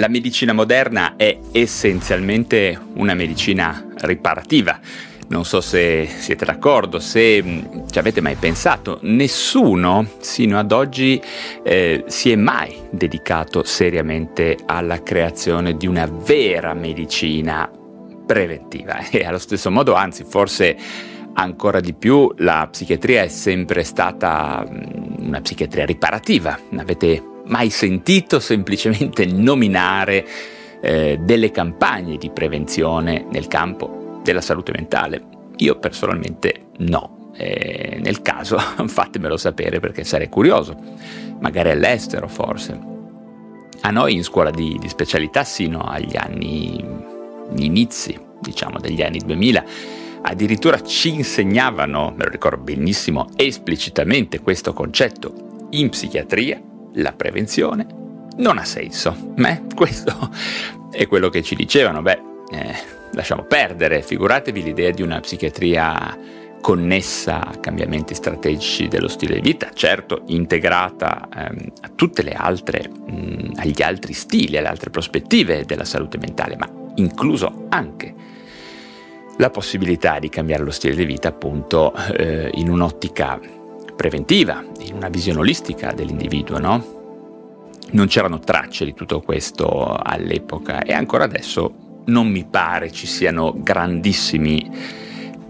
la medicina moderna è essenzialmente una medicina riparativa. Non so se siete d'accordo, se mm, ci avete mai pensato, nessuno sino ad oggi eh, si è mai dedicato seriamente alla creazione di una vera medicina preventiva e allo stesso modo, anzi forse ancora di più, la psichiatria è sempre stata mm, una psichiatria riparativa. Avete mai sentito semplicemente nominare eh, delle campagne di prevenzione nel campo della salute mentale? Io personalmente no. Eh, nel caso fatemelo sapere perché sarei curioso, magari all'estero forse. A noi in scuola di, di specialità sino agli anni inizi, diciamo degli anni 2000, addirittura ci insegnavano, me lo ricordo benissimo, esplicitamente questo concetto in psichiatria la prevenzione non ha senso. Eh? Questo è quello che ci dicevano. Beh, eh, lasciamo perdere, figuratevi l'idea di una psichiatria connessa a cambiamenti strategici dello stile di vita, certo integrata ehm, a tutte le altre, mh, agli altri stili, alle altre prospettive della salute mentale, ma incluso anche la possibilità di cambiare lo stile di vita appunto eh, in un'ottica preventiva, in una visione olistica dell'individuo, no? Non c'erano tracce di tutto questo all'epoca e ancora adesso non mi pare ci siano grandissimi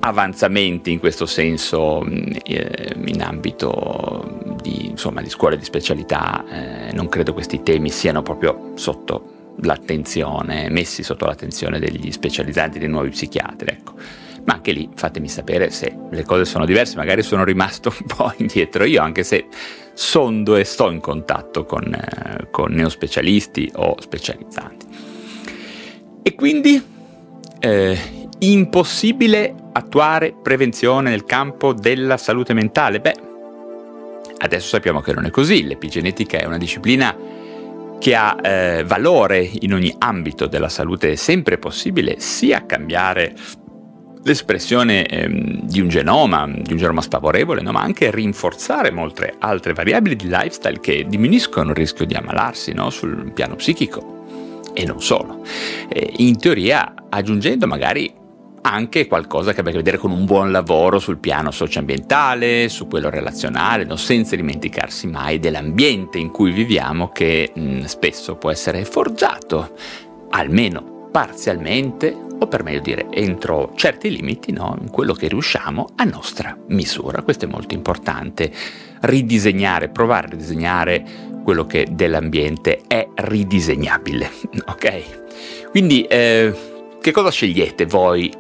avanzamenti in questo senso eh, in ambito di, insomma, di, scuole di specialità. Eh, non credo questi temi siano proprio sotto l'attenzione, messi sotto l'attenzione degli specializzanti, dei nuovi psichiatri. Ecco ma anche lì fatemi sapere se le cose sono diverse, magari sono rimasto un po' indietro io, anche se sondo e sto in contatto con, eh, con neospecialisti o specializzanti. E quindi eh, impossibile attuare prevenzione nel campo della salute mentale? Beh, adesso sappiamo che non è così, l'epigenetica è una disciplina che ha eh, valore in ogni ambito della salute, è sempre possibile sia cambiare l'espressione ehm, di un genoma, di un genoma sfavorevole, no? ma anche rinforzare molte altre variabili di lifestyle che diminuiscono il rischio di ammalarsi no? sul piano psichico e non solo. Eh, in teoria aggiungendo magari anche qualcosa che abbia a che vedere con un buon lavoro sul piano socioambientale, su quello relazionale, no? senza dimenticarsi mai dell'ambiente in cui viviamo che mh, spesso può essere forgiato, almeno parzialmente o per meglio dire entro certi limiti, no? in quello che riusciamo a nostra misura. Questo è molto importante, ridisegnare, provare a ridisegnare quello che dell'ambiente è ridisegnabile, ok? Quindi eh, che cosa scegliete voi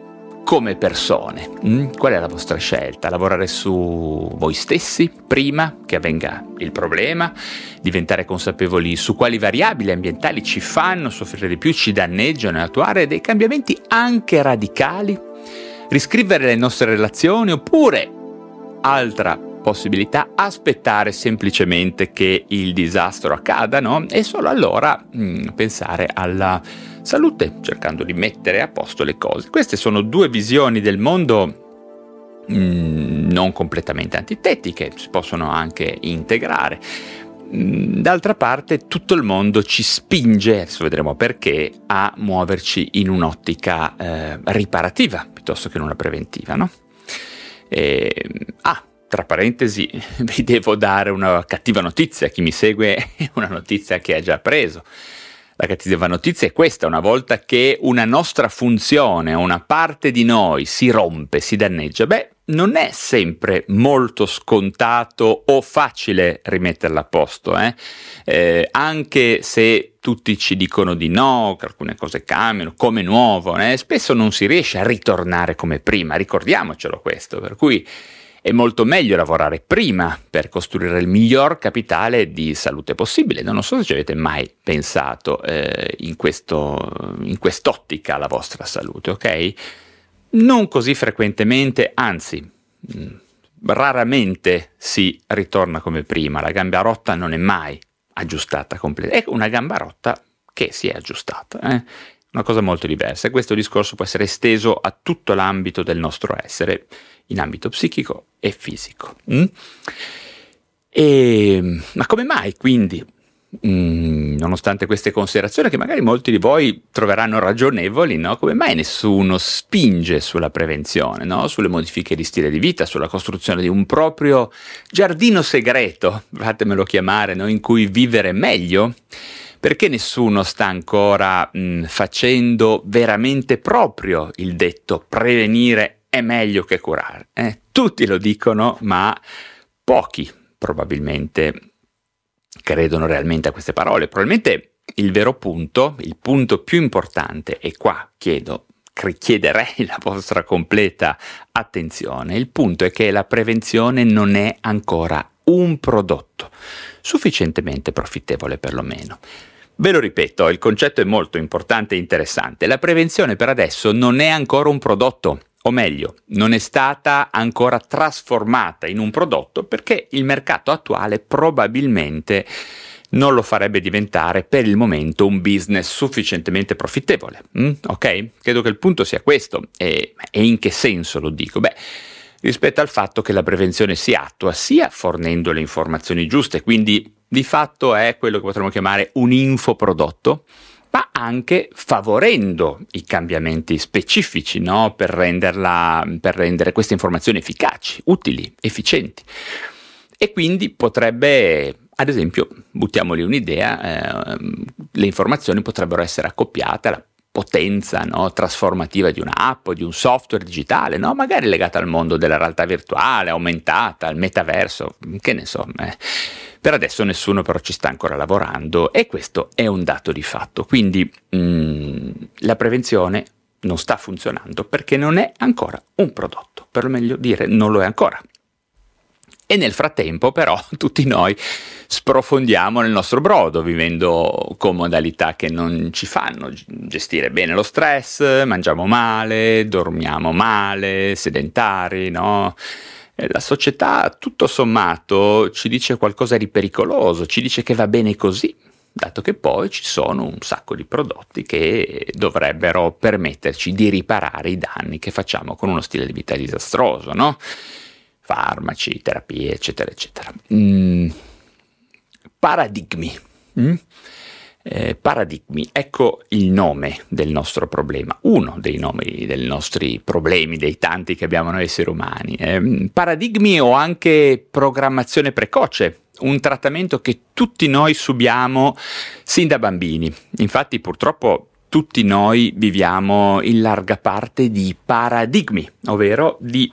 come persone. Mm? Qual è la vostra scelta? Lavorare su voi stessi prima che avvenga il problema? Diventare consapevoli su quali variabili ambientali ci fanno soffrire di più, ci danneggiano e attuare dei cambiamenti anche radicali? Riscrivere le nostre relazioni oppure, altra possibilità, aspettare semplicemente che il disastro accada, no? E solo allora mm, pensare alla salute, cercando di mettere a posto le cose. Queste sono due visioni del mondo mm, non completamente antitetiche, si possono anche integrare. Mm, d'altra parte tutto il mondo ci spinge, adesso vedremo perché, a muoverci in un'ottica eh, riparativa piuttosto che in una preventiva. No? E, ah, tra parentesi, vi devo dare una cattiva notizia, chi mi segue è una notizia che ha già preso. La cattiva notizia è questa, una volta che una nostra funzione, una parte di noi si rompe, si danneggia, beh, non è sempre molto scontato o facile rimetterla a posto, eh? Eh, anche se tutti ci dicono di no, che alcune cose cambiano, come nuovo, eh? spesso non si riesce a ritornare come prima, ricordiamocelo questo, per cui è molto meglio lavorare prima per costruire il miglior capitale di salute possibile. Non so se ci avete mai pensato eh, in, questo, in quest'ottica alla vostra salute, ok? Non così frequentemente, anzi, mm, raramente si ritorna come prima. La gamba rotta non è mai aggiustata completamente. È una gamba rotta che si è aggiustata. Eh? Una cosa molto diversa. Questo discorso può essere esteso a tutto l'ambito del nostro essere in ambito psichico e fisico. Mm? E, ma come mai quindi mm, nonostante queste considerazioni che magari molti di voi troveranno ragionevoli, no? come mai nessuno spinge sulla prevenzione, no? sulle modifiche di stile di vita, sulla costruzione di un proprio giardino segreto, fatemelo chiamare, no? in cui vivere meglio? Perché nessuno sta ancora mh, facendo veramente proprio il detto prevenire è meglio che curare? Eh? Tutti lo dicono, ma pochi probabilmente credono realmente a queste parole. Probabilmente il vero punto, il punto più importante, e qua chiedo, chiederei la vostra completa attenzione, il punto è che la prevenzione non è ancora un prodotto sufficientemente profittevole perlomeno. Ve lo ripeto, il concetto è molto importante e interessante. La prevenzione per adesso non è ancora un prodotto, o meglio, non è stata ancora trasformata in un prodotto perché il mercato attuale probabilmente non lo farebbe diventare per il momento un business sufficientemente profittevole. Mm? Ok? Credo che il punto sia questo. E, e in che senso lo dico? Beh, rispetto al fatto che la prevenzione si attua sia fornendo le informazioni giuste, quindi di fatto è quello che potremmo chiamare un infoprodotto, ma anche favorendo i cambiamenti specifici no? per, renderla, per rendere queste informazioni efficaci, utili, efficienti. E quindi potrebbe, ad esempio, buttiamoli un'idea, eh, le informazioni potrebbero essere accoppiate alla potenza no, trasformativa di un'app o di un software digitale, no? magari legata al mondo della realtà virtuale, aumentata, al metaverso, che ne so. Eh. Per adesso nessuno però ci sta ancora lavorando e questo è un dato di fatto. Quindi mh, mm, la prevenzione non sta funzionando perché non è ancora un prodotto, per meglio dire non lo è ancora. E nel frattempo però tutti noi sprofondiamo nel nostro brodo vivendo con modalità che non ci fanno gestire bene lo stress, mangiamo male, dormiamo male, sedentari, no? La società tutto sommato ci dice qualcosa di pericoloso, ci dice che va bene così, dato che poi ci sono un sacco di prodotti che dovrebbero permetterci di riparare i danni che facciamo con uno stile di vita disastroso, no? farmaci, terapie, eccetera, eccetera. Mm, paradigmi. Mm? Eh, paradigmi, ecco il nome del nostro problema, uno dei nomi dei nostri problemi, dei tanti che abbiamo noi esseri umani. Eh, paradigmi o anche programmazione precoce, un trattamento che tutti noi subiamo sin da bambini. Infatti purtroppo tutti noi viviamo in larga parte di paradigmi, ovvero di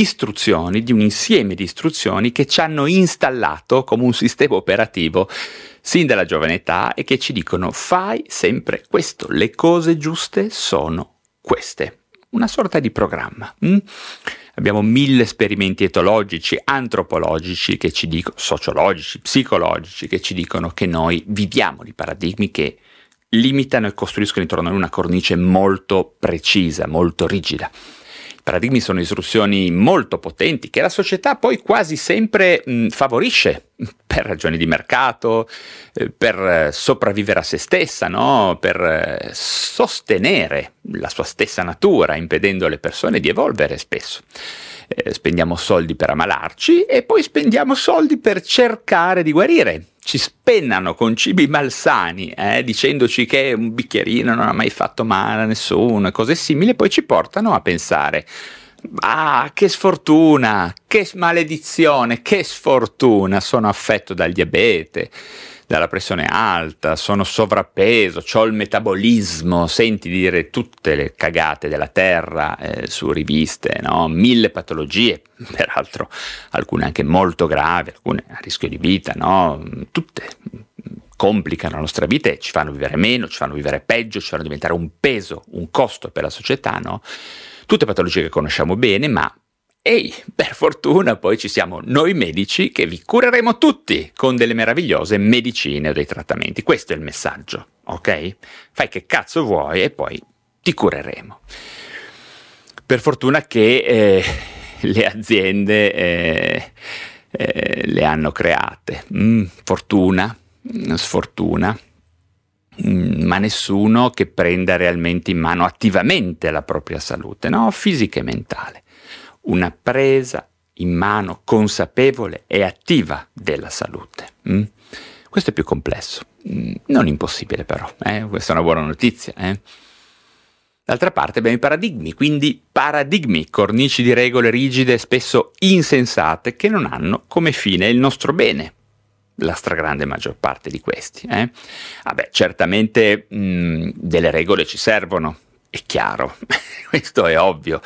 istruzioni, di un insieme di istruzioni che ci hanno installato come un sistema operativo sin dalla giovane età e che ci dicono fai sempre questo, le cose giuste sono queste. Una sorta di programma. Hm? Abbiamo mille esperimenti etologici, antropologici che ci dicono, sociologici, psicologici che ci dicono che noi viviamo di paradigmi che limitano e costruiscono intorno a noi una cornice molto precisa, molto rigida paradigmi sono istruzioni molto potenti che la società poi quasi sempre mh, favorisce per ragioni di mercato, eh, per sopravvivere a se stessa, no? per eh, sostenere la sua stessa natura, impedendo alle persone di evolvere spesso. Eh, spendiamo soldi per ammalarci e poi spendiamo soldi per cercare di guarire ci spennano con cibi malsani, eh, dicendoci che un bicchierino non ha mai fatto male a nessuno e cose simili, poi ci portano a pensare Ah, che sfortuna, che maledizione, che sfortuna, sono affetto dal diabete, dalla pressione alta, sono sovrappeso, ho il metabolismo, senti dire tutte le cagate della terra eh, su riviste, no? mille patologie, peraltro alcune anche molto gravi, alcune a rischio di vita, no? tutte complicano la nostra vita e ci fanno vivere meno, ci fanno vivere peggio, ci fanno diventare un peso, un costo per la società, no? Tutte patologie che conosciamo bene, ma Ehi, per fortuna poi ci siamo noi medici che vi cureremo tutti con delle meravigliose medicine o dei trattamenti. Questo è il messaggio, ok? Fai che cazzo vuoi e poi ti cureremo. Per fortuna che eh, le aziende eh, eh, le hanno create. Mm, fortuna, sfortuna. Mm, ma nessuno che prenda realmente in mano attivamente la propria salute, no? fisica e mentale una presa in mano consapevole e attiva della salute. Mm? Questo è più complesso, mm, non impossibile però, eh? questa è una buona notizia. Eh? D'altra parte abbiamo i paradigmi, quindi paradigmi, cornici di regole rigide spesso insensate che non hanno come fine il nostro bene. La stragrande maggior parte di questi. Eh? Vabbè, certamente mh, mm, delle regole ci servono, è chiaro, questo è ovvio.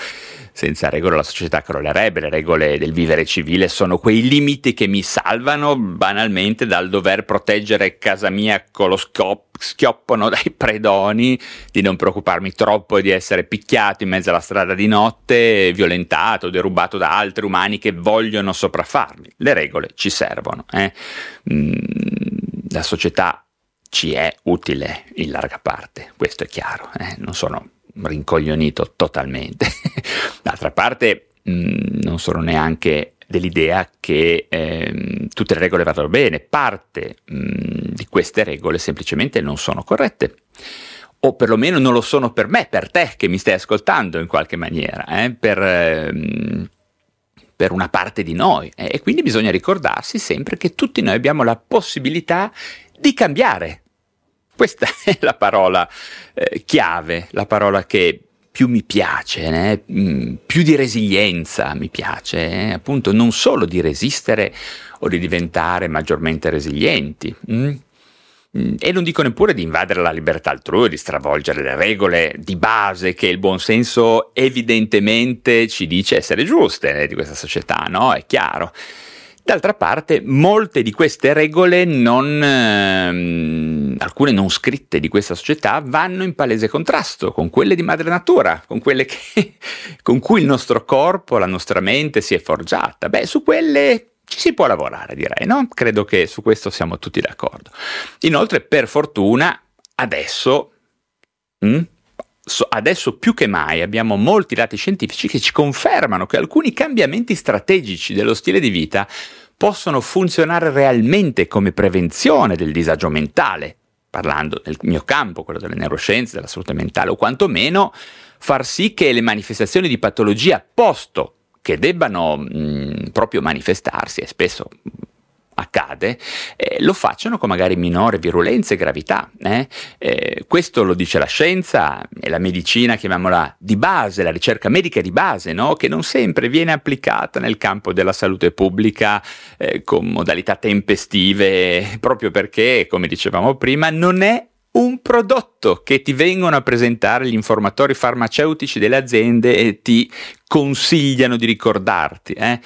Senza regole la società crollerebbe, le regole del vivere civile sono quei limiti che mi salvano banalmente dal dover proteggere casa mia con lo scop- schioppono dai predoni, di non preoccuparmi troppo di essere picchiato in mezzo alla strada di notte, violentato, derubato da altri umani che vogliono sopraffarmi. Le regole ci servono. Eh? Mm, la società ci è utile in larga parte, questo è chiaro, eh? non sono rincoglionito totalmente. D'altra parte mh, mm, non sono neanche dell'idea che eh, tutte le regole vadano bene, parte mh, mm, di queste regole semplicemente non sono corrette o perlomeno non lo sono per me, per te che mi stai ascoltando in qualche maniera, eh, per, ehm, per, una parte di noi. E quindi bisogna ricordarsi sempre che tutti noi abbiamo la possibilità di cambiare, questa è la parola eh, chiave, la parola che più mi piace, né? Mm, più di resilienza mi piace, eh? appunto non solo di resistere o di diventare maggiormente resilienti. Mm? mm? E non dico neppure di invadere la libertà altrui, di stravolgere le regole di base che il buonsenso evidentemente ci dice essere giuste eh, di questa società, no? È chiaro. D'altra parte, molte di queste regole non, ehm, alcune non scritte di questa società, vanno in palese contrasto con quelle di madre natura, con quelle che, con cui il nostro corpo, la nostra mente si è forgiata. Beh, su quelle ci si può lavorare, direi, no? Credo che su questo siamo tutti d'accordo. Inoltre, per fortuna, adesso... Hm? Adesso più che mai abbiamo molti dati scientifici che ci confermano che alcuni cambiamenti strategici dello stile di vita possono funzionare realmente come prevenzione del disagio mentale, parlando del mio campo, quello delle neuroscienze, della salute mentale, o quantomeno far sì che le manifestazioni di patologia posto che debbano mh, proprio manifestarsi, e spesso accade, eh, lo facciano con magari minore virulenza e gravità. Eh? Eh, questo lo dice la scienza e la medicina, chiamiamola di base, la ricerca medica di base, no? che non sempre viene applicata nel campo della salute pubblica eh, con modalità tempestive, proprio perché, come dicevamo prima, non è un prodotto che ti vengono a presentare gli informatori farmaceutici delle aziende e ti consigliano di ricordarti. Eh?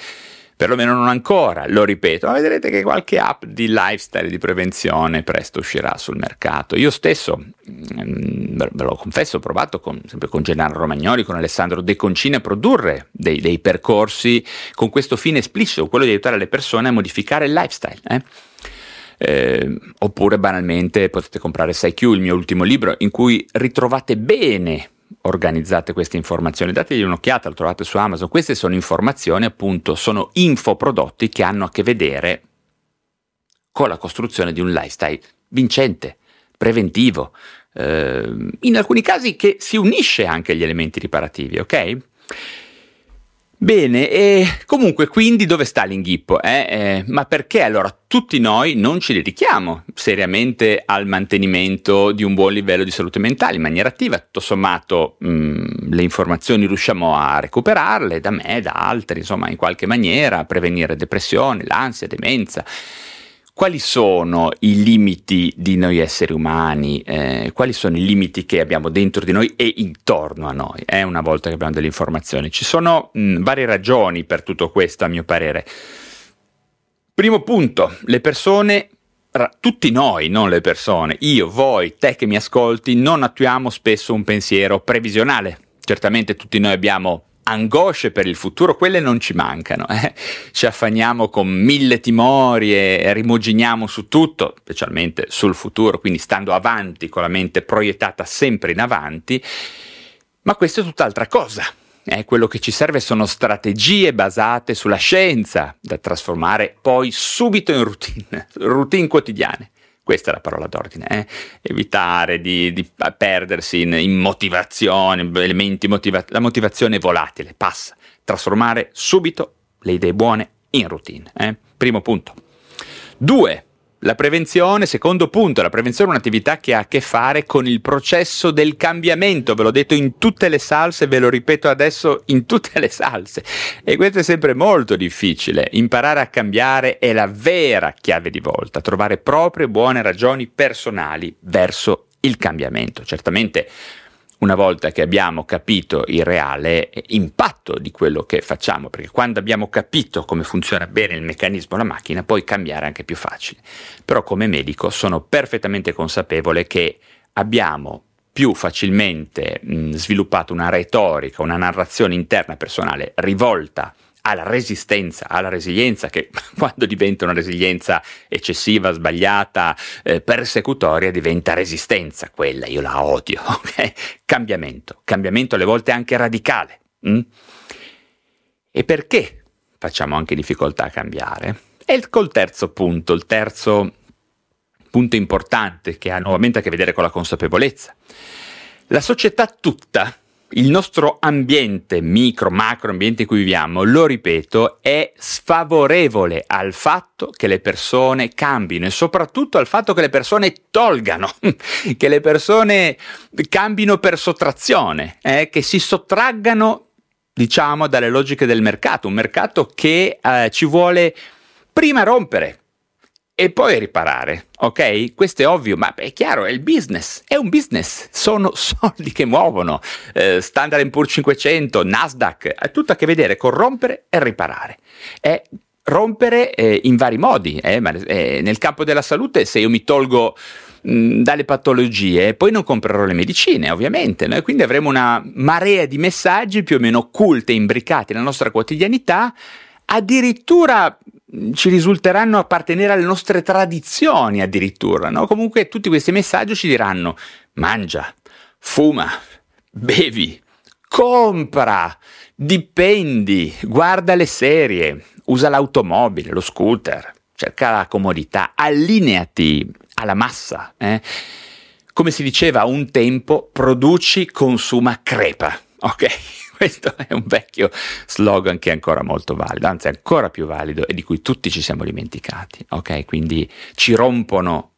Perlomeno non ancora, lo ripeto, ma vedrete che qualche app di lifestyle di prevenzione presto uscirà sul mercato. Io stesso, mm, ve lo confesso, ho provato con, sempre con Gennaro Romagnoli, con Alessandro De Concini a produrre dei, dei, percorsi con questo fine esplicito, quello di aiutare le persone a modificare il lifestyle. Eh? Eh, oppure banalmente potete comprare SciQ, il mio ultimo libro, in cui ritrovate bene organizzate queste informazioni. Dategli un'occhiata, lo trovate su Amazon. Queste sono informazioni, appunto, sono infoprodotti che hanno a che vedere con la costruzione di un lifestyle vincente, preventivo, eh, in alcuni casi che si unisce anche agli elementi riparativi, ok? Bene, e comunque quindi dove sta l'inghippo? Eh? Eh, ma perché allora tutti noi non ci dedichiamo seriamente al mantenimento di un buon livello di salute mentale in maniera attiva? Tutto sommato mh, mm, le informazioni riusciamo a recuperarle da me, da altri, insomma in qualche maniera, a prevenire depressione, l'ansia, demenza quali sono i limiti di noi esseri umani, eh, quali sono i limiti che abbiamo dentro di noi e intorno a noi, eh, una volta che abbiamo delle informazioni. Ci sono mh, varie ragioni per tutto questo, a mio parere. Primo punto, le persone tutti noi, non le persone, io, voi, te che mi ascolti, non attuiamo spesso un pensiero previsionale. Certamente tutti noi abbiamo angosce per il futuro, quelle non ci mancano. Eh? Ci affanniamo con mille timori e rimuginiamo su tutto, specialmente sul futuro, quindi stando avanti con la mente proiettata sempre in avanti, ma questo è tutt'altra cosa. Eh, quello che ci serve sono strategie basate sulla scienza da trasformare poi subito in routine, routine quotidiane. Questa è la parola d'ordine, eh? evitare di, di, perdersi in, in motivazione, elementi motiva- la motivazione è volatile, passa, trasformare subito le idee buone in routine. Eh? Primo punto. Due, La prevenzione, secondo punto, la prevenzione è un'attività che ha a che fare con il processo del cambiamento, ve l'ho detto in tutte le salse, ve lo ripeto adesso in tutte le salse. E questo è sempre molto difficile. Imparare a cambiare è la vera chiave di volta, trovare proprie buone ragioni personali verso il cambiamento. Certamente una volta che abbiamo capito il reale impatto di quello che facciamo, perché quando abbiamo capito come funziona bene il meccanismo della macchina, poi cambiare anche più facile. Però come medico sono perfettamente consapevole che abbiamo più facilmente mh, sviluppato una retorica, una narrazione interna personale rivolta alla resistenza, alla resilienza, che quando diventa una resilienza eccessiva, sbagliata, eh, persecutoria, diventa resistenza, quella io la odio, ok? Cambiamento, cambiamento alle volte anche radicale. Mm? E perché facciamo anche difficoltà a cambiare? E col terzo punto, il terzo punto importante che ha nuovamente a che vedere con la consapevolezza. La società tutta il nostro ambiente, micro, macro ambiente in cui viviamo, lo ripeto, è sfavorevole al fatto che le persone cambino e soprattutto al fatto che le persone tolgano, che le persone cambino per sottrazione, eh, che si sottraggano, diciamo, dalle logiche del mercato, un mercato che eh, ci vuole prima rompere, e poi riparare, ok? Questo è ovvio, ma è chiaro, è il business, è un business, sono soldi che muovono, eh, Standard Poor's 500, Nasdaq, ha tutto a che vedere con rompere e riparare. È rompere eh, in vari modi, eh, ma, eh, nel campo della salute se io mi tolgo dalle patologie, poi non comprerò le medicine, ovviamente, no? quindi avremo una marea di messaggi più o meno occulte, imbricati nella nostra quotidianità, addirittura ci risulteranno appartenere alle nostre tradizioni addirittura, no? Comunque tutti questi messaggi ci diranno mangia, fuma, bevi, compra, dipendi, guarda le serie, usa l'automobile, lo scooter, cerca la comodità, allineati alla massa. Eh? Come si diceva un tempo, produci, consuma, crepa. Ok? Questo è un vecchio slogan che è ancora molto valido, anzi ancora più valido e di cui tutti ci siamo dimenticati. Ok? Quindi ci rompono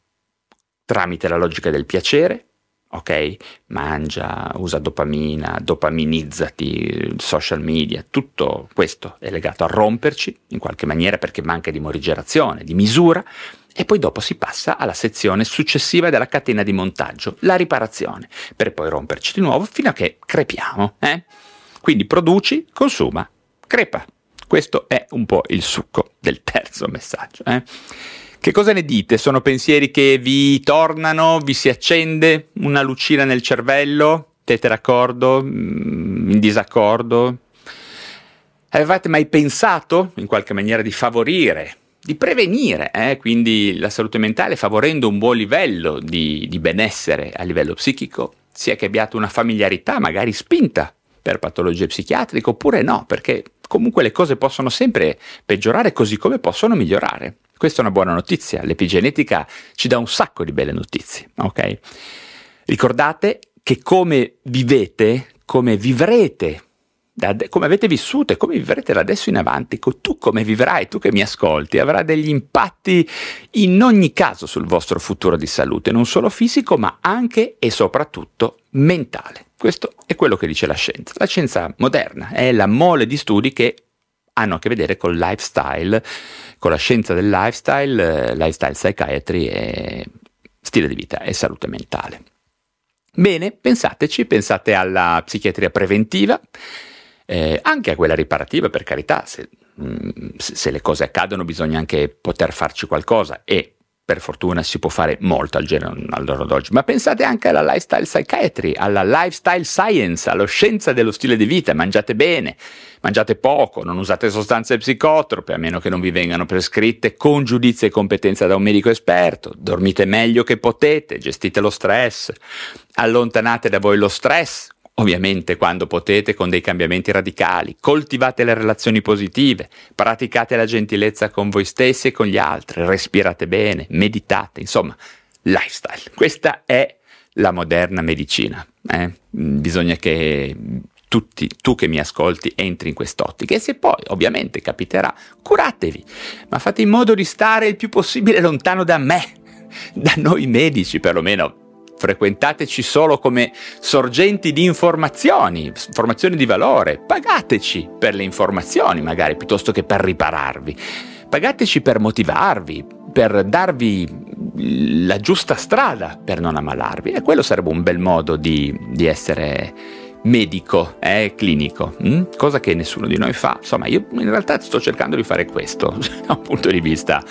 tramite la logica del piacere, ok? Mangia, usa dopamina, dopaminizzati, social media, tutto questo è legato a romperci in qualche maniera perché manca di morigerazione, di misura e poi dopo si passa alla sezione successiva della catena di montaggio, la riparazione, per poi romperci di nuovo fino a che crepiamo, eh? Quindi produci, consuma, crepa. Questo è un po' il succo del terzo messaggio. Eh? Che cosa ne dite? Sono pensieri che vi tornano, vi si accende una lucina nel cervello? Siete d'accordo? Mm, in disaccordo? Avevate mai pensato in qualche maniera di favorire, di prevenire, eh? quindi la salute mentale favorendo un buon livello di, di benessere a livello psichico, sia che abbiate una familiarità magari spinta per patologie psichiatriche oppure no, perché comunque le cose possono sempre peggiorare così come possono migliorare. Questa è una buona notizia, l'epigenetica ci dà un sacco di belle notizie, ok? Ricordate che come vivete, come vivrete come avete vissuto e come vivrete da adesso in avanti, tu come vivrai, tu che mi ascolti, avrà degli impatti in ogni caso sul vostro futuro di salute, non solo fisico, ma anche e soprattutto mentale. Questo è quello che dice la scienza. La scienza moderna è la mole di studi che hanno a che vedere con il lifestyle, con la scienza del lifestyle, lifestyle psychiatry stile di vita e salute mentale. Bene, pensateci, pensate alla psichiatria preventiva, eh, anche a quella riparativa, per carità, se, mm, se, le cose accadono bisogna anche poter farci qualcosa e per fortuna si può fare molto al genere al giorno d'oggi, ma pensate anche alla lifestyle psychiatry, alla lifestyle science, alla scienza dello stile di vita, mangiate bene, mangiate poco, non usate sostanze psicotrope, a meno che non vi vengano prescritte con giudizio e competenza da un medico esperto, dormite meglio che potete, gestite lo stress, allontanate da voi lo stress, Ovviamente quando potete con dei cambiamenti radicali, coltivate le relazioni positive, praticate la gentilezza con voi stessi e con gli altri, respirate bene, meditate, insomma, lifestyle. Questa è la moderna medicina. Eh? Bisogna che tutti, tu che mi ascolti, entri in quest'ottica. E se poi, ovviamente, capiterà, curatevi, ma fate in modo di stare il più possibile lontano da me, da noi medici perlomeno. Frequentateci solo come sorgenti di informazioni, informazioni di valore. Pagateci per le informazioni, magari, piuttosto che per ripararvi. Pagateci per motivarvi, per darvi la giusta strada per non ammalarvi. E quello sarebbe un bel modo di, di essere medico, eh, clinico, hm? cosa che nessuno di noi fa. Insomma, io in realtà sto cercando di fare questo da un punto di vista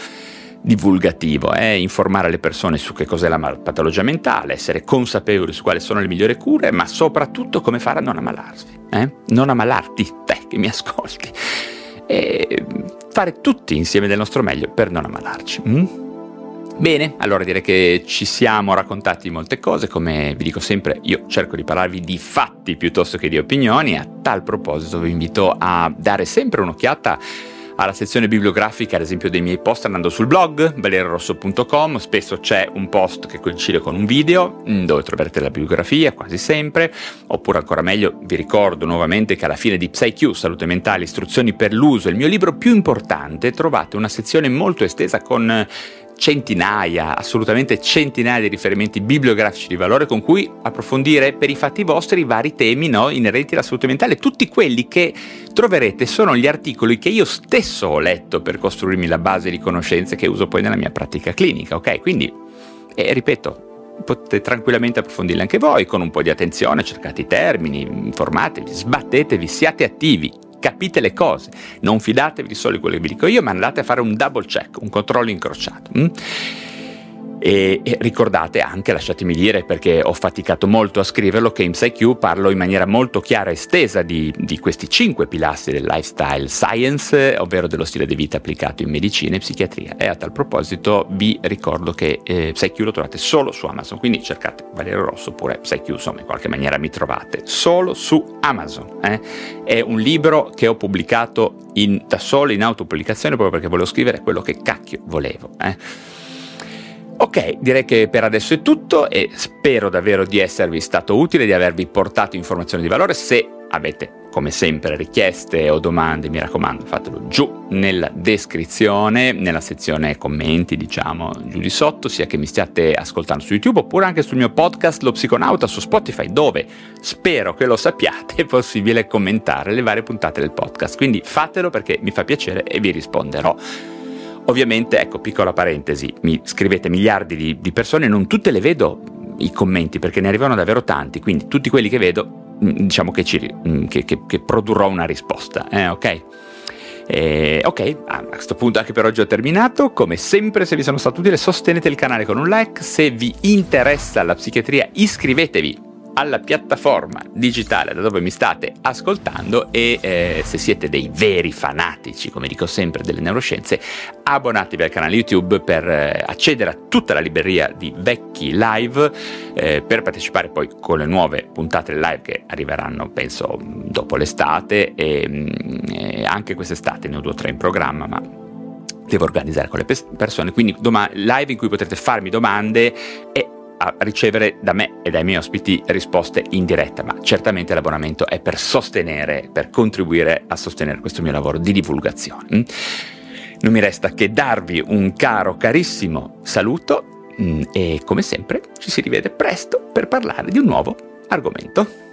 divulgativo, eh? informare le persone su che cos'è la patologia mentale, essere consapevoli su quali sono le migliori cure, ma soprattutto come fare a non ammalarsi, eh? non ammalarti, te che mi ascolti, e fare tutti insieme del nostro meglio per non ammalarci. Hm? Bene, allora direi che ci siamo raccontati molte cose, come vi dico sempre io cerco di parlarvi di fatti piuttosto che di opinioni, a tal proposito vi invito a dare sempre un'occhiata alla sezione bibliografica, ad esempio, dei miei post andando sul blog valerorosso.com. Spesso c'è un post che coincide con un video mm, dove troverete la bibliografia, quasi sempre. Oppure, ancora meglio, vi ricordo nuovamente che alla fine di PsyQ, Salute Mentale, Istruzioni per l'uso, il mio libro più importante, trovate una sezione molto estesa con centinaia, assolutamente centinaia di riferimenti bibliografici di valore con cui approfondire per i fatti vostri i vari temi no, inerenti alla salute mentale. Tutti quelli che troverete sono gli articoli che io stesso ho letto per costruirmi la base di conoscenze che uso poi nella mia pratica clinica, ok? Quindi, eh, ripeto, potete tranquillamente approfondirli anche voi con un po' di attenzione, cercate i termini, informatevi, sbattetevi, siate attivi, capite le cose, non fidatevi di solo quello che vi dico io, ma andate a fare un double check, un controllo incrociato. Mm? E, e, ricordate anche, lasciatemi dire, perché ho faticato molto a scriverlo, che in PsyQ parlo in maniera molto chiara e estesa di, di, questi cinque pilastri del lifestyle science, ovvero dello stile di vita applicato in medicina e psichiatria. E a tal proposito vi ricordo che eh, PsyQ lo trovate solo su Amazon, quindi cercate Valerio Rosso oppure PsyQ, insomma in qualche maniera mi trovate solo su Amazon. Eh? È un libro che ho pubblicato in, da solo in autopubblicazione proprio perché volevo scrivere quello che cacchio volevo. Eh? Ok, direi che per adesso è tutto e spero davvero di esservi stato utile, di avervi portato informazioni di valore. Se avete come sempre richieste o domande, mi raccomando, fatelo giù nella descrizione, nella sezione commenti, diciamo, giù di sotto, sia che mi stiate ascoltando su YouTube oppure anche sul mio podcast Lo Psiconauta su Spotify, dove spero che lo sappiate, è possibile commentare le varie puntate del podcast. Quindi fatelo perché mi fa piacere e vi risponderò. Ovviamente, ecco, piccola parentesi, mi scrivete miliardi di, di persone, non tutte le vedo i commenti perché ne arrivano davvero tanti, quindi tutti quelli che vedo, mm, diciamo che, ci, mm, che, che, che produrrò una risposta, eh, ok? Eh, ok, a questo punto anche per oggi ho terminato. Come sempre, se vi sono stato utile, sostenete il canale con un like. Se vi interessa la psichiatria, iscrivetevi alla piattaforma digitale da dove mi state ascoltando e eh, se siete dei veri fanatici, come dico sempre, delle neuroscienze, abbonatevi al canale YouTube per eh, accedere a tutta la libreria di vecchi live, eh, per partecipare poi con le nuove puntate live che arriveranno, penso, dopo l'estate e, mm, e anche quest'estate ne ho due o tre in programma, ma devo organizzare con le persone, quindi doma- live in cui potrete farmi domande e a ricevere da me e dai miei ospiti risposte in diretta, ma certamente l'abbonamento è per sostenere, per contribuire a sostenere questo mio lavoro di divulgazione. Mm? Non mi resta che darvi un caro, carissimo saluto mm, e come sempre ci si rivede presto per parlare di un nuovo argomento.